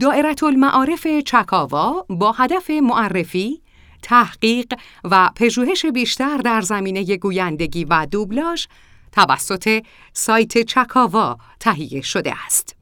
دائرت المعارف چکاوا با هدف معرفی، تحقیق و پژوهش بیشتر در زمینه گویندگی و دوبلاژ توسط سایت چکاوا تهیه شده است.